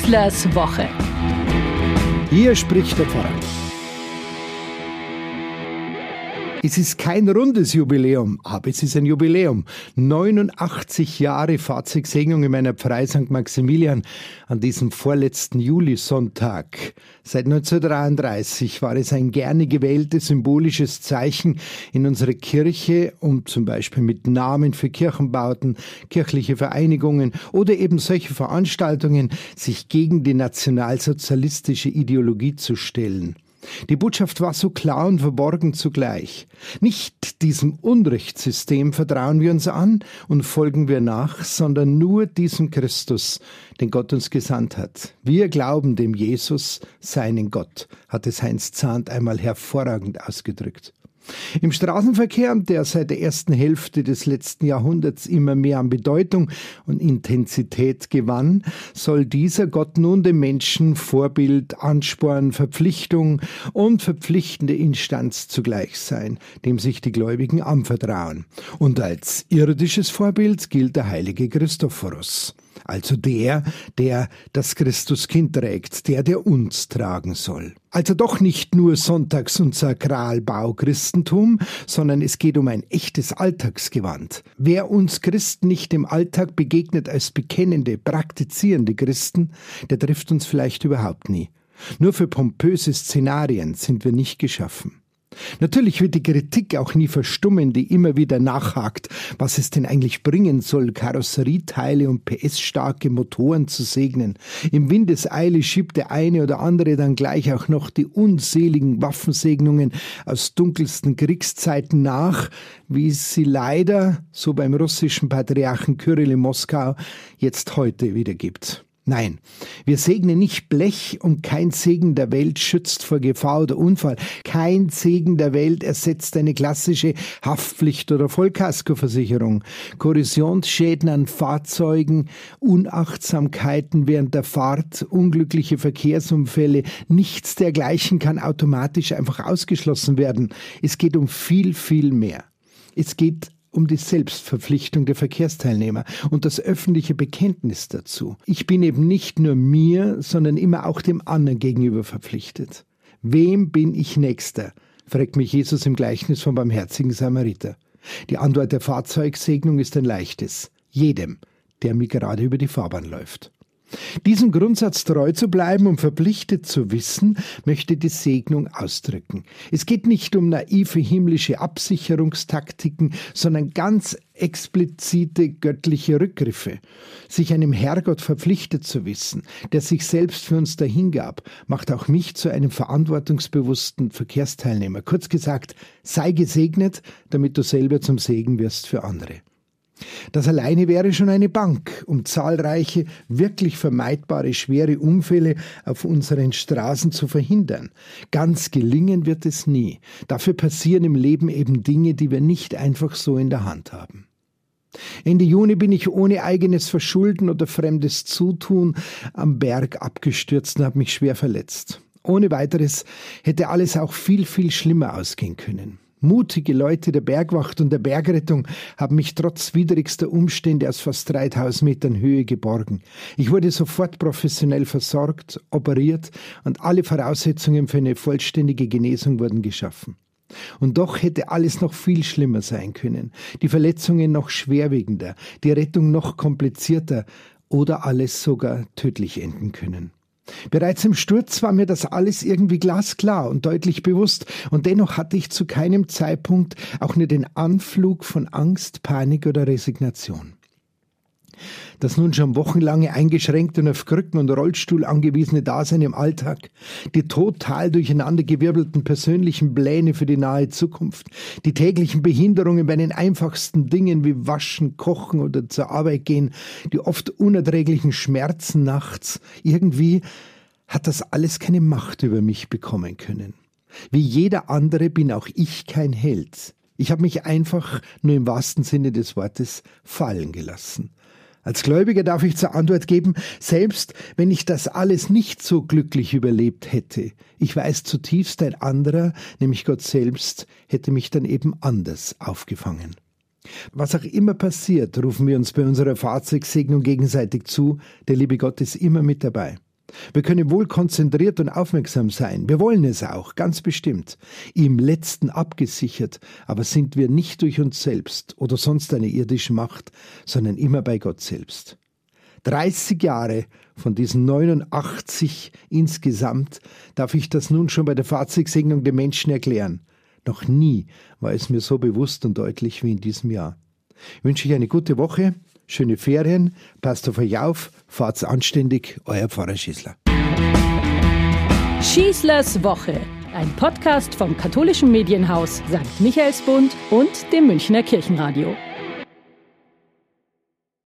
Wieslers Woche. Hier spricht der Pfarrer. Es ist kein rundes Jubiläum, aber es ist ein Jubiläum. 89 Jahre Fahrzeugsegnung in meiner Pfarrei St. Maximilian an diesem vorletzten Julisonntag. Seit 1933 war es ein gerne gewähltes symbolisches Zeichen in unserer Kirche, um zum Beispiel mit Namen für Kirchenbauten, kirchliche Vereinigungen oder eben solche Veranstaltungen sich gegen die nationalsozialistische Ideologie zu stellen. Die Botschaft war so klar und verborgen zugleich. Nicht diesem Unrechtssystem vertrauen wir uns an und folgen wir nach, sondern nur diesem Christus, den Gott uns gesandt hat. Wir glauben dem Jesus, seinen Gott, hat es Heinz Zahnt einmal hervorragend ausgedrückt. Im Straßenverkehr, der seit der ersten Hälfte des letzten Jahrhunderts immer mehr an Bedeutung und Intensität gewann, soll dieser Gott nun dem Menschen Vorbild, Ansporn, Verpflichtung und verpflichtende Instanz zugleich sein, dem sich die Gläubigen anvertrauen. Und als irdisches Vorbild gilt der heilige Christophorus also der, der das Christuskind trägt, der, der uns tragen soll. Also doch nicht nur Sonntags- und Sakralbau-Christentum, sondern es geht um ein echtes Alltagsgewand. Wer uns Christen nicht im Alltag begegnet als bekennende, praktizierende Christen, der trifft uns vielleicht überhaupt nie. Nur für pompöse Szenarien sind wir nicht geschaffen. Natürlich wird die Kritik auch nie verstummen, die immer wieder nachhakt, was es denn eigentlich bringen soll, Karosserieteile und PS-starke Motoren zu segnen. Im Windeseile schiebt der eine oder andere dann gleich auch noch die unseligen Waffensegnungen aus dunkelsten Kriegszeiten nach, wie sie leider, so beim russischen Patriarchen Kyrill in Moskau, jetzt heute wieder gibt. Nein, wir segnen nicht Blech und kein Segen der Welt schützt vor Gefahr oder Unfall. Kein Segen der Welt ersetzt eine klassische Haftpflicht- oder Vollkaskoversicherung. Korrosionsschäden an Fahrzeugen, Unachtsamkeiten während der Fahrt, unglückliche Verkehrsunfälle, nichts dergleichen kann automatisch einfach ausgeschlossen werden. Es geht um viel, viel mehr. Es geht um die Selbstverpflichtung der Verkehrsteilnehmer und das öffentliche Bekenntnis dazu. Ich bin eben nicht nur mir, sondern immer auch dem anderen gegenüber verpflichtet. Wem bin ich Nächster? fragt mich Jesus im Gleichnis vom barmherzigen Samariter. Die Antwort der Fahrzeugsegnung ist ein leichtes. Jedem, der mir gerade über die Fahrbahn läuft. Diesem Grundsatz treu zu bleiben und verpflichtet zu wissen, möchte die Segnung ausdrücken. Es geht nicht um naive himmlische Absicherungstaktiken, sondern ganz explizite göttliche Rückgriffe. Sich einem Herrgott verpflichtet zu wissen, der sich selbst für uns dahingab, macht auch mich zu einem verantwortungsbewussten Verkehrsteilnehmer. Kurz gesagt, sei gesegnet, damit du selber zum Segen wirst für andere. Das alleine wäre schon eine Bank, um zahlreiche, wirklich vermeidbare schwere Unfälle auf unseren Straßen zu verhindern. Ganz gelingen wird es nie. Dafür passieren im Leben eben Dinge, die wir nicht einfach so in der Hand haben. Ende Juni bin ich ohne eigenes Verschulden oder fremdes Zutun am Berg abgestürzt und habe mich schwer verletzt. Ohne weiteres hätte alles auch viel, viel schlimmer ausgehen können. Mutige Leute der Bergwacht und der Bergrettung haben mich trotz widrigster Umstände aus fast 3000 Metern Höhe geborgen. Ich wurde sofort professionell versorgt, operiert und alle Voraussetzungen für eine vollständige Genesung wurden geschaffen. Und doch hätte alles noch viel schlimmer sein können, die Verletzungen noch schwerwiegender, die Rettung noch komplizierter oder alles sogar tödlich enden können. Bereits im Sturz war mir das alles irgendwie glasklar und deutlich bewusst, und dennoch hatte ich zu keinem Zeitpunkt auch nur den Anflug von Angst, Panik oder Resignation. Das nun schon wochenlange eingeschränkte und auf Krücken und Rollstuhl angewiesene Dasein im Alltag, die total durcheinandergewirbelten persönlichen Pläne für die nahe Zukunft, die täglichen Behinderungen bei den einfachsten Dingen wie Waschen, Kochen oder zur Arbeit gehen, die oft unerträglichen Schmerzen nachts, irgendwie hat das alles keine Macht über mich bekommen können. Wie jeder andere bin auch ich kein Held. Ich habe mich einfach nur im wahrsten Sinne des Wortes fallen gelassen. Als Gläubiger darf ich zur Antwort geben, selbst wenn ich das alles nicht so glücklich überlebt hätte, ich weiß zutiefst, ein anderer, nämlich Gott selbst, hätte mich dann eben anders aufgefangen. Was auch immer passiert, rufen wir uns bei unserer Fahrzeugsegnung gegenseitig zu, der liebe Gott ist immer mit dabei. Wir können wohl konzentriert und aufmerksam sein. Wir wollen es auch, ganz bestimmt. Im letzten abgesichert, aber sind wir nicht durch uns selbst oder sonst eine irdische Macht, sondern immer bei Gott selbst. 30 Jahre von diesen 89 insgesamt darf ich das nun schon bei der Fahrzeugsegnung den Menschen erklären. Noch nie war es mir so bewusst und deutlich wie in diesem Jahr. Ich wünsche euch eine gute Woche, schöne Ferien, passt auf euch auf, fahrt's anständig, euer Pfarrer Schießler. Schießlers Woche, ein Podcast vom katholischen Medienhaus St. Michaelsbund und dem Münchner Kirchenradio.